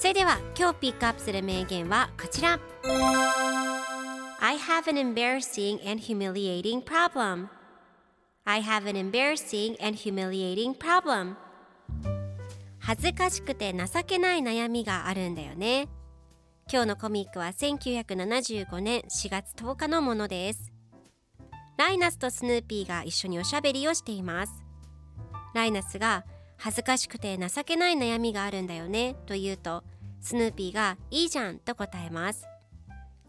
それでは今日ピックアップする名言はこちら。I have an embarrassing and humiliating problem. I have an embarrassing and humiliating problem. 恥ずかしくて情けない悩みがあるんだよね。今日のコミックは1975年4月10日のものです。ライナスとスヌーピーが一緒におしゃべりをしています。ライナスが恥ずかしくて情けない悩みがあるんだよねと言うとスヌーピーがいいじゃんと答えます。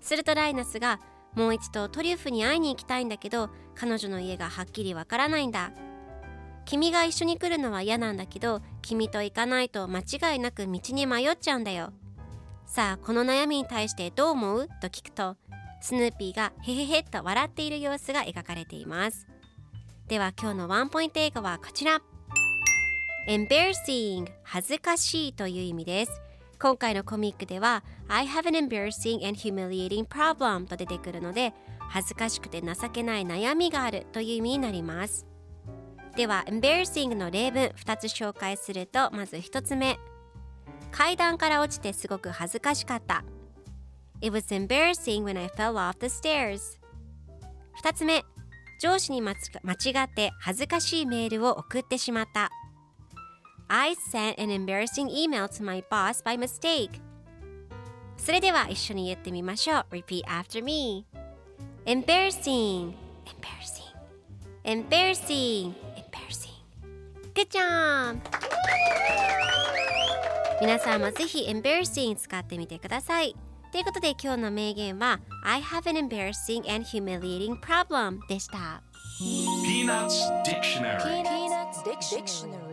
するとライナスがもう一度トリュフに会いに行きたいんだけど彼女の家がはっきりわからないんだ。君が一緒に来るのは嫌なんだけど君と行かないと間違いなく道に迷っちゃうんだよ。さあこの悩みに対してどう思う？と聞くとスヌーピーがへへへと笑っている様子が描かれています。では今日のワンポイント映画はこちら。Embarrassing 恥ずかしいという意味です。今回のコミックでは I have an embarrassing and humiliating problem と出てくるので恥ずかしくて情けない悩みがあるという意味になります。では embarrassing の例文2つ紹介するとまず1つ目。階段から落ちてすごく恥ずかしかった。It was embarrassing when I fell off the stairs. 2つ目。上司に間違って恥ずかしいメールを送ってしまった。I sent an embarrassing email to my boss by mistake それでは一緒に言ってみましょう Repeat after me Embarrassing Embarrassing Embarrassing Embarrassing Good job! 皆さんもぜひ embarrassing 使ってみてください。ということで今日の名言は I have an embarrassing and humiliating problem でした。 Peanuts Dictionary Peanuts Dictionary